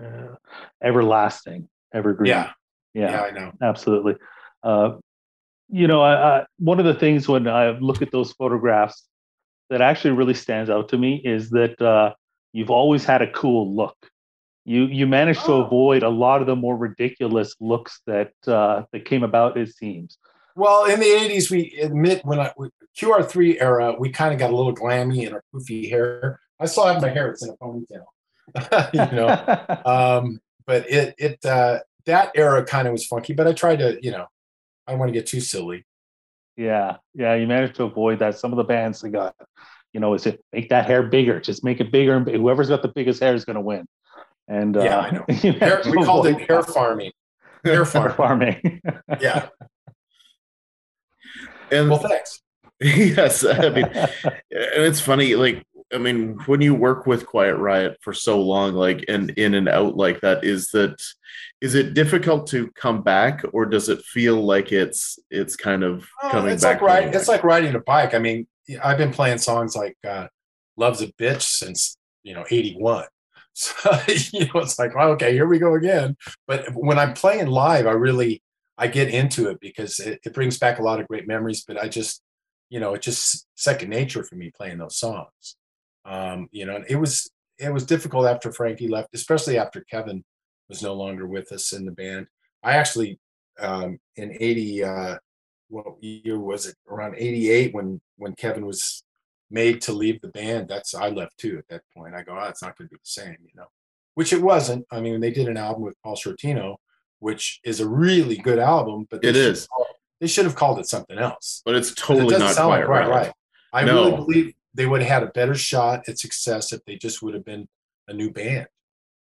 Speaker 1: uh, everlasting, evergreen.
Speaker 3: Yeah.
Speaker 1: yeah,
Speaker 3: yeah, I know
Speaker 1: absolutely. Uh, you know, I, I, one of the things when I look at those photographs that actually really stands out to me is that uh, you've always had a cool look you you managed to oh. avoid a lot of the more ridiculous looks that uh, that came about. It seems.
Speaker 3: Well, in the '80s, we admit when I QR3 era, we kind of got a little glammy in our poofy hair. I still have my hair; it's in a ponytail, *laughs* you know. *laughs* um, but it it uh, that era kind of was funky. But I tried to, you know, I don't want to get too silly.
Speaker 1: Yeah, yeah, you managed to avoid that. Some of the bands they got, you know, is it make that hair bigger? Just make it bigger, and whoever's got the biggest hair is going to win. And
Speaker 3: yeah, uh, I know. *laughs* Hair, we called it hair farming. *laughs* Hair, farming.
Speaker 1: farming.
Speaker 3: yeah. *laughs* And well, thanks.
Speaker 2: yes, I mean, and it's funny. Like, I mean, when you work with Quiet Riot for so long, like, and in and out like that, is that is it difficult to come back, or does it feel like it's it's kind of oh, coming
Speaker 3: it's
Speaker 2: back?
Speaker 3: Like riding, it's like riding a bike. I mean, I've been playing songs like uh, "Love's a Bitch" since you know '81 so, *laughs* you know, it's like, well, okay, here we go again. But when I'm playing live, I really I get into it because it, it brings back a lot of great memories. But I just you know, it's just second nature for me playing those songs. Um, you know, and it was it was difficult after Frankie left, especially after Kevin was no longer with us in the band. I actually um, in eighty, uh, what year was it? Around eighty eight when when Kevin was made to leave the band. That's I left too at that point. I go, oh, it's not going to be the same, you know, which it wasn't. I mean, they did an album with Paul Shortino, which is a really good album, but
Speaker 2: it is.
Speaker 3: They should have called it something else.
Speaker 2: But it's totally it not quite like, right. Right.
Speaker 3: I no. really believe they would have had a better shot at success if they just would have been a new band,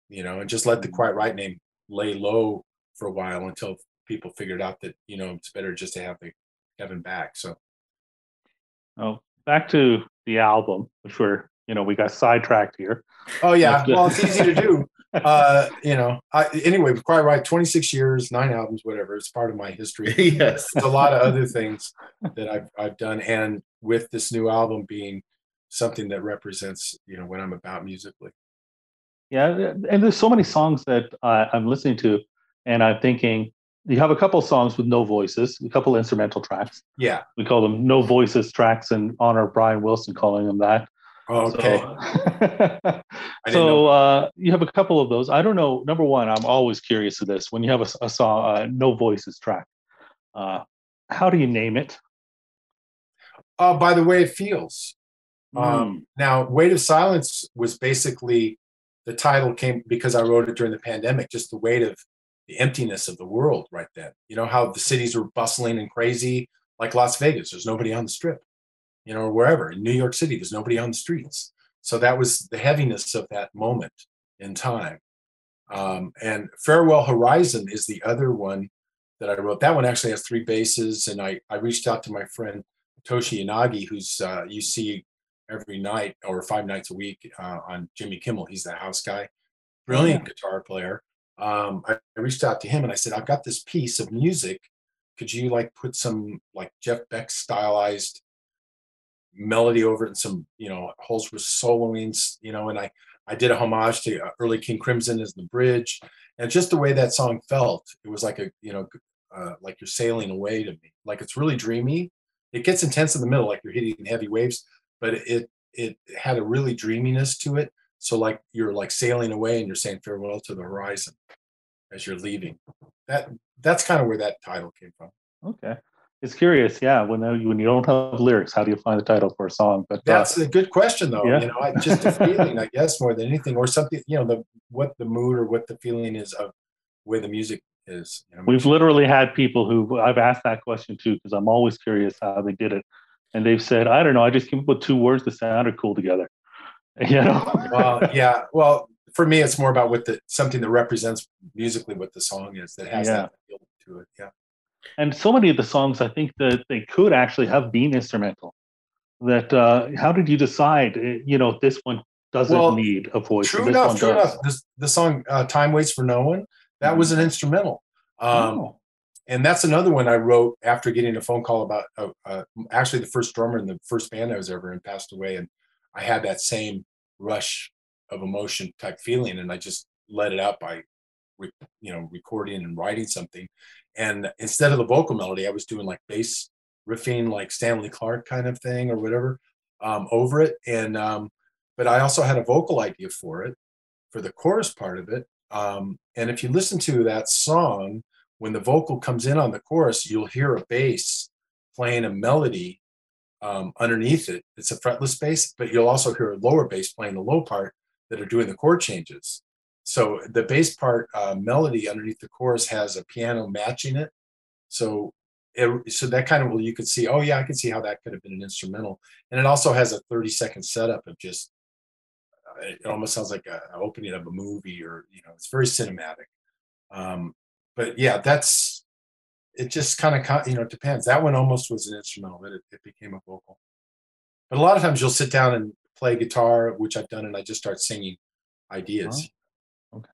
Speaker 3: you know, and just let the mm. Quiet Riot name lay low for a while until people figured out that you know it's better just to have the Kevin back. So,
Speaker 1: oh, back to the album, which we're you know we got sidetracked here.
Speaker 3: Oh yeah, well it's easy to do. *laughs* uh, you know, I, anyway, Quiet Riot. 26 years, nine albums, whatever. It's part of my history. *laughs*
Speaker 2: yes.
Speaker 3: There's a lot of other things that I've, I've done. And with this new album being something that represents, you know, what I'm about musically.
Speaker 1: Yeah. And there's so many songs that uh, I'm listening to and I'm thinking, you have a couple songs with no voices, a couple instrumental tracks.
Speaker 3: Yeah.
Speaker 1: We call them no voices tracks in honor of Brian Wilson calling them that.
Speaker 3: Oh, okay. *laughs*
Speaker 1: So, so uh, you have a couple of those. I don't know. Number one, I'm always curious of this. When you have a, a song, uh, no voices track, uh, how do you name it?
Speaker 3: Uh, by the way it feels. Mm. Um, now, Weight of Silence was basically the title came because I wrote it during the pandemic, just the weight of the emptiness of the world right then. You know, how the cities were bustling and crazy, like Las Vegas. There's nobody on the strip you know, or wherever in New York City, there's nobody on the streets. So that was the heaviness of that moment in time. Um, and Farewell Horizon is the other one that I wrote. That one actually has three basses, and I I reached out to my friend Toshi Yanagi, who's uh, you see every night or five nights a week uh, on Jimmy Kimmel. He's the house guy, brilliant yeah. guitar player. Um, I, I reached out to him and I said, I've got this piece of music. Could you like put some like Jeff Beck stylized melody over it and some you know holes with soloings you know? And i i did a homage to uh, early king crimson as the bridge. And just the way that song felt it was like a you know uh, like you're sailing away to me. Like it's really dreamy. It gets intense in the middle like you're hitting heavy waves but it it had a really dreaminess to it so like you're like sailing away and you're saying farewell to the horizon as you're leaving that that's kind of where that title came from
Speaker 1: okay it's curious, yeah. When uh, when you don't have lyrics, how do you find the title for a song?
Speaker 3: But uh, that's uh, a good question, though. Yeah. You know, I, just a feeling, I guess, more than anything, or something. You know, the what the mood or what the feeling is of where the music is. You know,
Speaker 1: We've literally had people who I've asked that question too because I'm always curious how they did it, and they've said, "I don't know, I just came up with two words that sounded cool together." *laughs* You know?
Speaker 3: well, yeah. Well, for me, it's more about what the something that represents musically what the song is that has yeah. that feel to it. Yeah
Speaker 1: and so many of the songs i think that they could actually have been instrumental that uh how did you decide eh, you know this one doesn't well, need a voice
Speaker 3: true enough true does. enough this, the song uh, time waits for no one that mm-hmm. was an instrumental um oh. and that's another one i wrote after getting a phone call about uh, uh, actually the first drummer in the first band i was ever in passed away and i had that same rush of emotion type feeling and i just let it out by you know recording and writing something. And instead of the vocal melody i was doing like bass riffing like stanley clarke kind of thing or whatever um, over it. And um, but i also had a vocal idea for it for the chorus part of it. Um, and if you listen to that song when the vocal comes in on the chorus you'll hear a bass playing a melody um, underneath it it's a fretless bass but you'll also hear a lower bass playing the low part that are doing the chord changes so the bass part uh, melody underneath the chorus has a piano matching it. So it, so that kind of well, you could see, oh yeah, I can see how that could have been an instrumental. And it also has a 30 second setup of just uh, it almost sounds like an opening of a movie or you know, it's very cinematic. Um, but yeah, that's it just kind of you know it depends. That one almost was an instrumental, but it, it became a vocal. But a lot of times you'll sit down and play guitar, which I've done, and I just start singing ideas. Okay.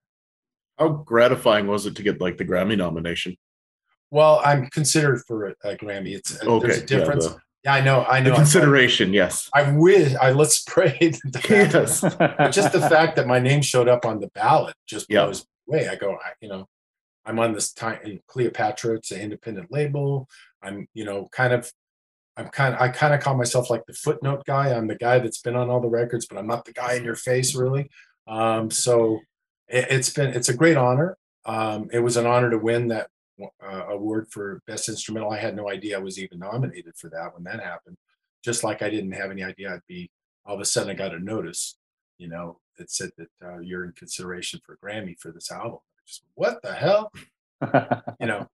Speaker 2: How gratifying was it to get like the Grammy nomination?
Speaker 3: Well, I'm considered for a, a Grammy. It's uh, okay, there's a difference. Yeah, the, yeah, I know. I know.
Speaker 2: The consideration, I, yes.
Speaker 3: I wish. I let's *laughs* pray. yes. just the fact that my name showed up on the ballot just blows me away. I go, I, you know, I'm on this time. In Cleopatra. It's an independent label. I'm, you know, kind of I'm kind of I kind of call myself like the footnote guy. I'm the guy that's been on all the records, but I'm not the guy in your face really. Um, so it, has been it's a great honor. Um, it was an honor to win that uh, award for best instrumental. I had no idea I was even nominated for that when that happened. Just like I didn't have any idea I'd be. All of a sudden, I got a notice, you know, that said that uh, you're in consideration for Grammy for this album. Just what the hell, *laughs* you know.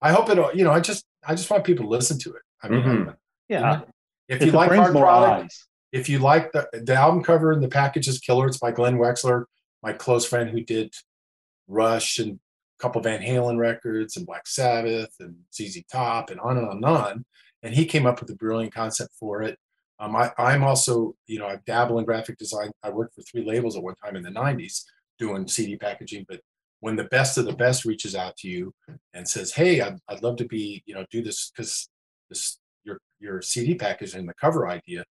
Speaker 3: I hope it. You know, I just I just want people to listen to it. I mean, mm-hmm.
Speaker 1: yeah.
Speaker 3: If you like hard product, eyes. if you like the the album cover and the package is killer. It's by Glen Wexler, my close friend who did Rush and a couple Van Halen records and Black Sabbath and ZZ Top and on and on and on. And he came up with a brilliant concept for it. Um, I, I'm also, you know, I dabble in graphic design. I worked for three labels at one time in the 90s doing CD packaging, but when the best of the best reaches out to you and says, "Hey, I'd, I'd love to be, you know, do this because this your your CD package and the cover idea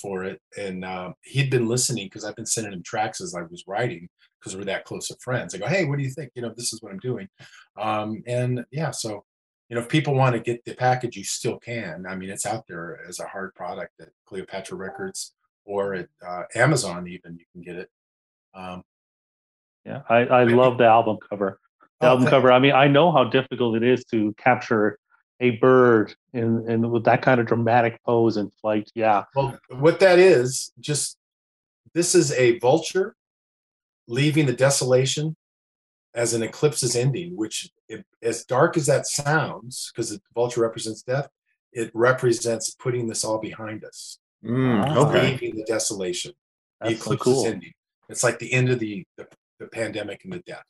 Speaker 3: for it," and uh, he'd been listening because I've been sending him tracks as I was writing because we're that close of friends. I go, "Hey, what do you think? You know, this is what I'm doing," um, and yeah, so you know, if people want to get the package, you still can. I mean, it's out there as a hard product at Cleopatra Records or at uh, Amazon. Even you can get it. Um,
Speaker 1: yeah, I, I love the album cover. The oh, album cover. I mean, I know how difficult it is to capture a bird in, in with that kind of dramatic pose and flight. Yeah.
Speaker 3: Well, what that is, just this is a vulture leaving the desolation as an eclipse is ending, which it, as dark as that sounds, because the vulture represents death, it represents putting this all behind us.
Speaker 2: Mm, okay.
Speaker 3: Leaving the desolation. That's the eclipse so cool. is ending. It's like the end of the, the the pandemic and the death.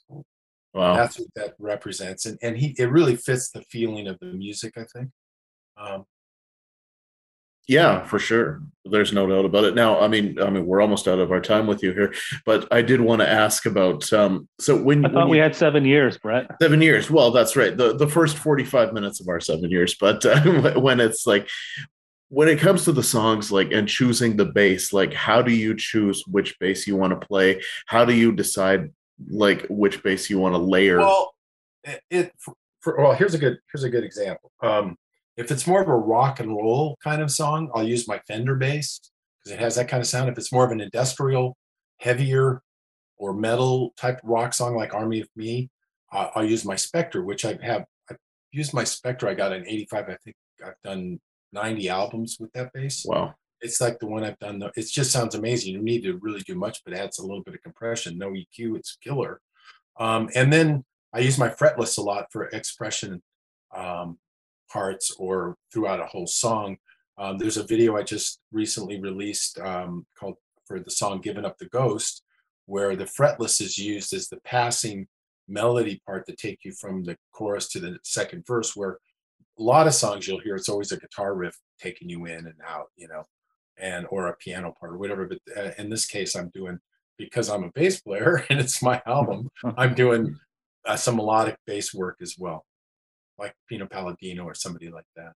Speaker 3: Wow. That's what that represents. And and he it really fits the feeling of the music, I think. Um,
Speaker 2: yeah, for sure. There's no doubt about it. Now, I mean, I mean, we're almost out of our time with you here, but I did want to ask about. Um, so when,
Speaker 1: I thought when we had seven years, Brett.
Speaker 2: Seven years. Well, that's right. the The first forty five minutes of our seven years, but uh, *laughs* when it's like when it comes to the songs like and choosing the bass like how do you choose which bass you want to play? How do you decide like which bass you want to layer?
Speaker 3: Well it, for, well here's a good here's a good example. Um if it's more of a rock and roll kind of song i'll use my fender bass because it has that kind of sound. If it's more of an industrial heavier or metal type rock song like army of me uh, i'll use my spector which i have i used my spector. I got an 85 i think i've done 90 albums with that bass.
Speaker 2: Wow.
Speaker 3: It's like the one I've done. It just sounds amazing. You need to really do much, but it adds a little bit of compression. No EQ, it's killer. Um, and then I use my fretless a lot for expression um, parts or throughout a whole song. Um, there's a video I just recently released um, called for the song "Giving Up the Ghost," where the fretless is used as the passing melody part to take you from the chorus to the second verse, where a lot of songs you'll hear it's always a guitar riff taking you in and out you know and or a piano part or whatever but uh, in this case i'm doing because i'm a bass player *laughs* and it's my album i'm doing uh, some melodic bass work as well like pino palladino or somebody like that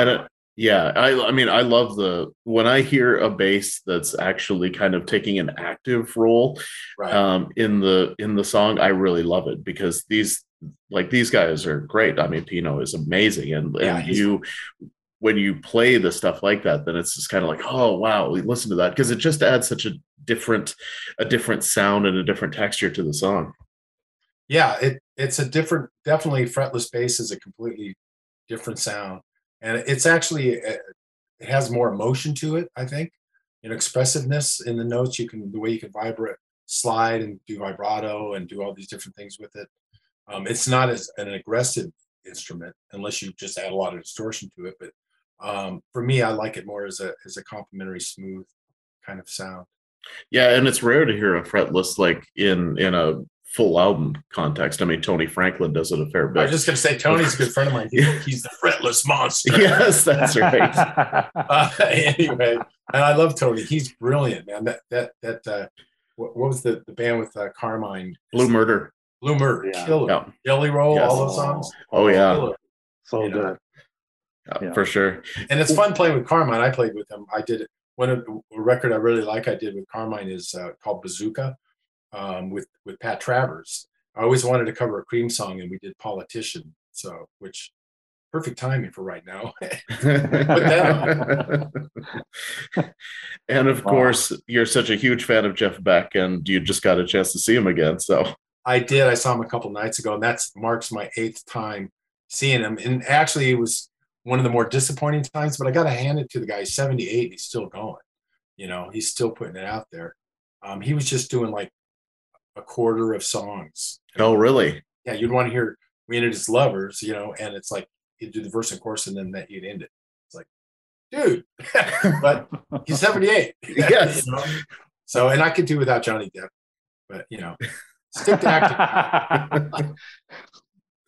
Speaker 2: and, uh, yeah i i mean i love the when i hear a bass that's actually kind of taking an active role right. um in the in the song i really love it because these like these guys are great. I mean, Pino is amazing, and, yeah, and you when you play the stuff like that, then it's just kind of like, oh wow, listen to that because it just adds such a different a different sound and a different texture to the song.
Speaker 3: Yeah, it it's a different, definitely fretless bass is a completely different sound, and it's actually uh, it has more emotion to it. I think, and expressiveness in the notes. You can the way you can vibrate, slide, and do vibrato, and do all these different things with it. Um, it's not as an aggressive instrument unless you just add a lot of distortion to it. But um, for me, I like it more as a as a complementary, smooth kind of sound.
Speaker 2: Yeah, and it's rare to hear a fretless like in in a full album context. I mean, Tony Franklin does it a fair bit.
Speaker 3: I was just going to say Tony's a good friend of mine. he's the fretless monster. *laughs*
Speaker 2: yes, that's right. *laughs*
Speaker 3: uh, anyway, and I love Tony. He's brilliant, man. That that that. Uh, what, what was the the band with uh, Carmine?
Speaker 2: Blue Murder.
Speaker 3: Bloomer, yeah. killer. Yeah. Jelly Roll, yes. all those songs.
Speaker 2: Oh, yeah. Killer.
Speaker 1: So you good.
Speaker 2: Yeah, For sure.
Speaker 3: And it's fun playing with Carmine. I played with him. I did one of the record I really like I did with Carmine is uh, called Bazooka um, with with Pat Travers. I always wanted to cover a Cream song, and we did Politician. So, which perfect timing for right now. *laughs*
Speaker 2: and of
Speaker 1: Wow.
Speaker 2: course, you're such a huge fan of Jeff Beck, and you just got a chance to see him again. So
Speaker 3: I did. I saw him a couple nights ago, and that's marks my eighth time seeing him. And actually, it was one of the more disappointing times. But I got to hand it to the guy. He's 78. And he's still going. You know, he's still putting it out there. Um, he was just doing like a quarter of songs.
Speaker 2: oh, really?
Speaker 3: Yeah, you'd want to hear "We Ended as Lovers," you know, and it's like you do the verse and chorus, and then that you'd end it. It's like, dude, *laughs* but he's 78. *laughs*
Speaker 2: Yes.
Speaker 3: You know? So, and I could do without Johnny Depp, but you know, stick to acting.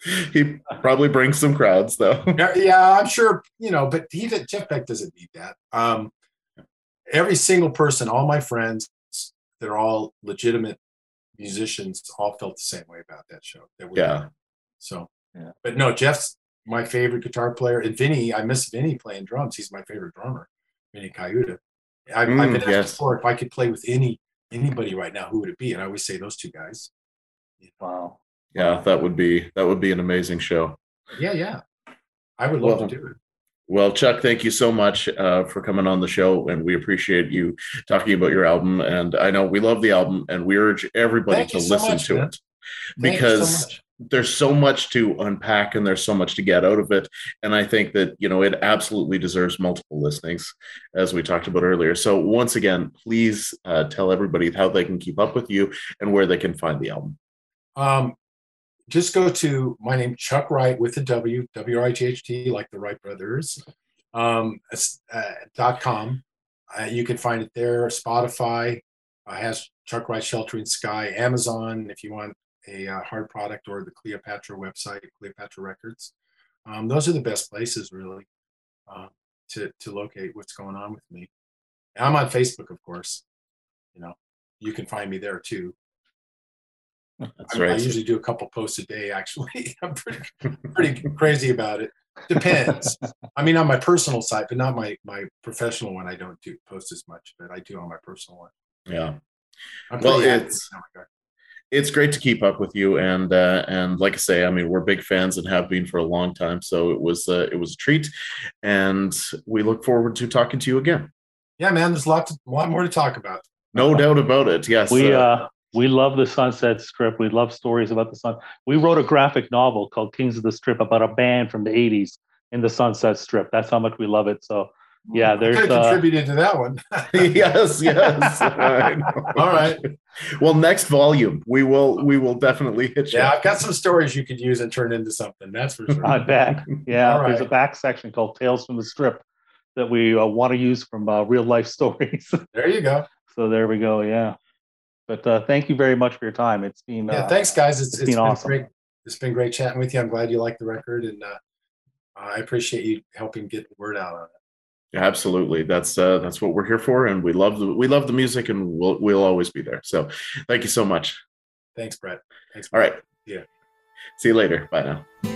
Speaker 3: *laughs*
Speaker 2: he probably brings some crowds, though. *laughs*
Speaker 3: Yeah, yeah, I'm sure, you know, but he did, Jeff Beck doesn't need that. Um, every single person, all my friends, they're all legitimate musicians, all felt the same way about that show. That we
Speaker 2: Yeah.
Speaker 3: did. So,
Speaker 1: Yeah.
Speaker 3: but no, Jeff's my favorite guitar player, and Vinny, I miss Vinny playing drums. He's my favorite drummer, Vinny Colaiuta. I've, I've
Speaker 2: Mm,
Speaker 3: been asked
Speaker 2: yes.
Speaker 3: before if I could play with any anybody right now, who would it be? And I always say those two guys.
Speaker 1: Wow.
Speaker 2: Yeah, that would be that would be an amazing show.
Speaker 3: Yeah, yeah. I would love
Speaker 2: Well,
Speaker 3: to do it.
Speaker 2: Well, Chuck, thank you so much uh, for coming on the show, and we appreciate you talking about your album. And I know we love the album, and we urge everybody
Speaker 3: Thank
Speaker 2: to
Speaker 3: so
Speaker 2: listen
Speaker 3: much,
Speaker 2: to
Speaker 3: man.
Speaker 2: it
Speaker 3: you so
Speaker 2: because there's so much to unpack and there's so much to get out of it. And I think that you know it absolutely deserves multiple listenings, as we talked about earlier. So once again, please uh, tell everybody how they can keep up with you and where they can find the album.
Speaker 3: Um, just go to my name, Chuck Wright with a W, W R I G H T, like the Wright brothers, um, uh, dot com. Uh, you can find it there. Spotify uh, has Chuck Wright Sheltering Sky, Amazon, if you want a uh, hard product, or the Cleopatra website, Cleopatra Records. Um, those are the best places, really, uh, to, to locate what's going on with me. And I'm on Facebook, of course. You know, you can find me there too.
Speaker 2: That's
Speaker 3: I,
Speaker 2: right.
Speaker 3: I usually do a couple posts a day. Actually, *laughs* I'm pretty pretty crazy about it. Depends. I mean, on my personal site, but not my my professional one. I don't do post as much, but I do on my personal one.
Speaker 2: yeah.
Speaker 3: I'm
Speaker 2: Well, it's-
Speaker 3: in that regard.
Speaker 2: it's great to keep up with you and uh, and like I say, I mean, we're big fans and have been for a long time. So it was uh, it was a treat, and we look forward to talking to you again.
Speaker 3: yeah, man. There's a lot to, a lot more to talk about.
Speaker 2: No doubt about it. Yes,
Speaker 1: We
Speaker 2: uh,
Speaker 1: uh we love the Sunset Strip. We love stories about the sun. We wrote a graphic novel called Kings of the Strip about a band from the '80s in the Sunset Strip. That's how much we love it. So yeah,
Speaker 3: I
Speaker 1: there's
Speaker 3: could have
Speaker 1: uh,
Speaker 3: contributed to that one. *laughs* *laughs*
Speaker 2: yes, yes. *laughs*
Speaker 3: All right.
Speaker 2: Well, next volume, we will we will definitely hit you.
Speaker 3: Yeah, I've got some stories you could use and turn into something. That's for sure.
Speaker 1: I bet. Yeah,
Speaker 3: All
Speaker 1: there's a back section called Tales from the Strip that we uh, want to use from uh, real life stories.
Speaker 3: There you go.
Speaker 1: so there we go. Yeah. But uh, thank you very much for your time. It's been
Speaker 3: Yeah,
Speaker 1: uh,
Speaker 3: thanks, guys. It's,
Speaker 1: it's
Speaker 3: it's
Speaker 1: been
Speaker 3: been
Speaker 1: awesome.
Speaker 3: great. It's been great chatting with you. I'm glad you like the record, and uh, I appreciate you helping get the word out on it.
Speaker 2: Absolutely. That's uh, that's what we're here for, and we love the we love the music, and we'll we'll always be there. So, thank you so much.
Speaker 3: Thanks, Brett. Thanks.
Speaker 2: All right.
Speaker 3: Yeah.
Speaker 2: See you later. Bye now.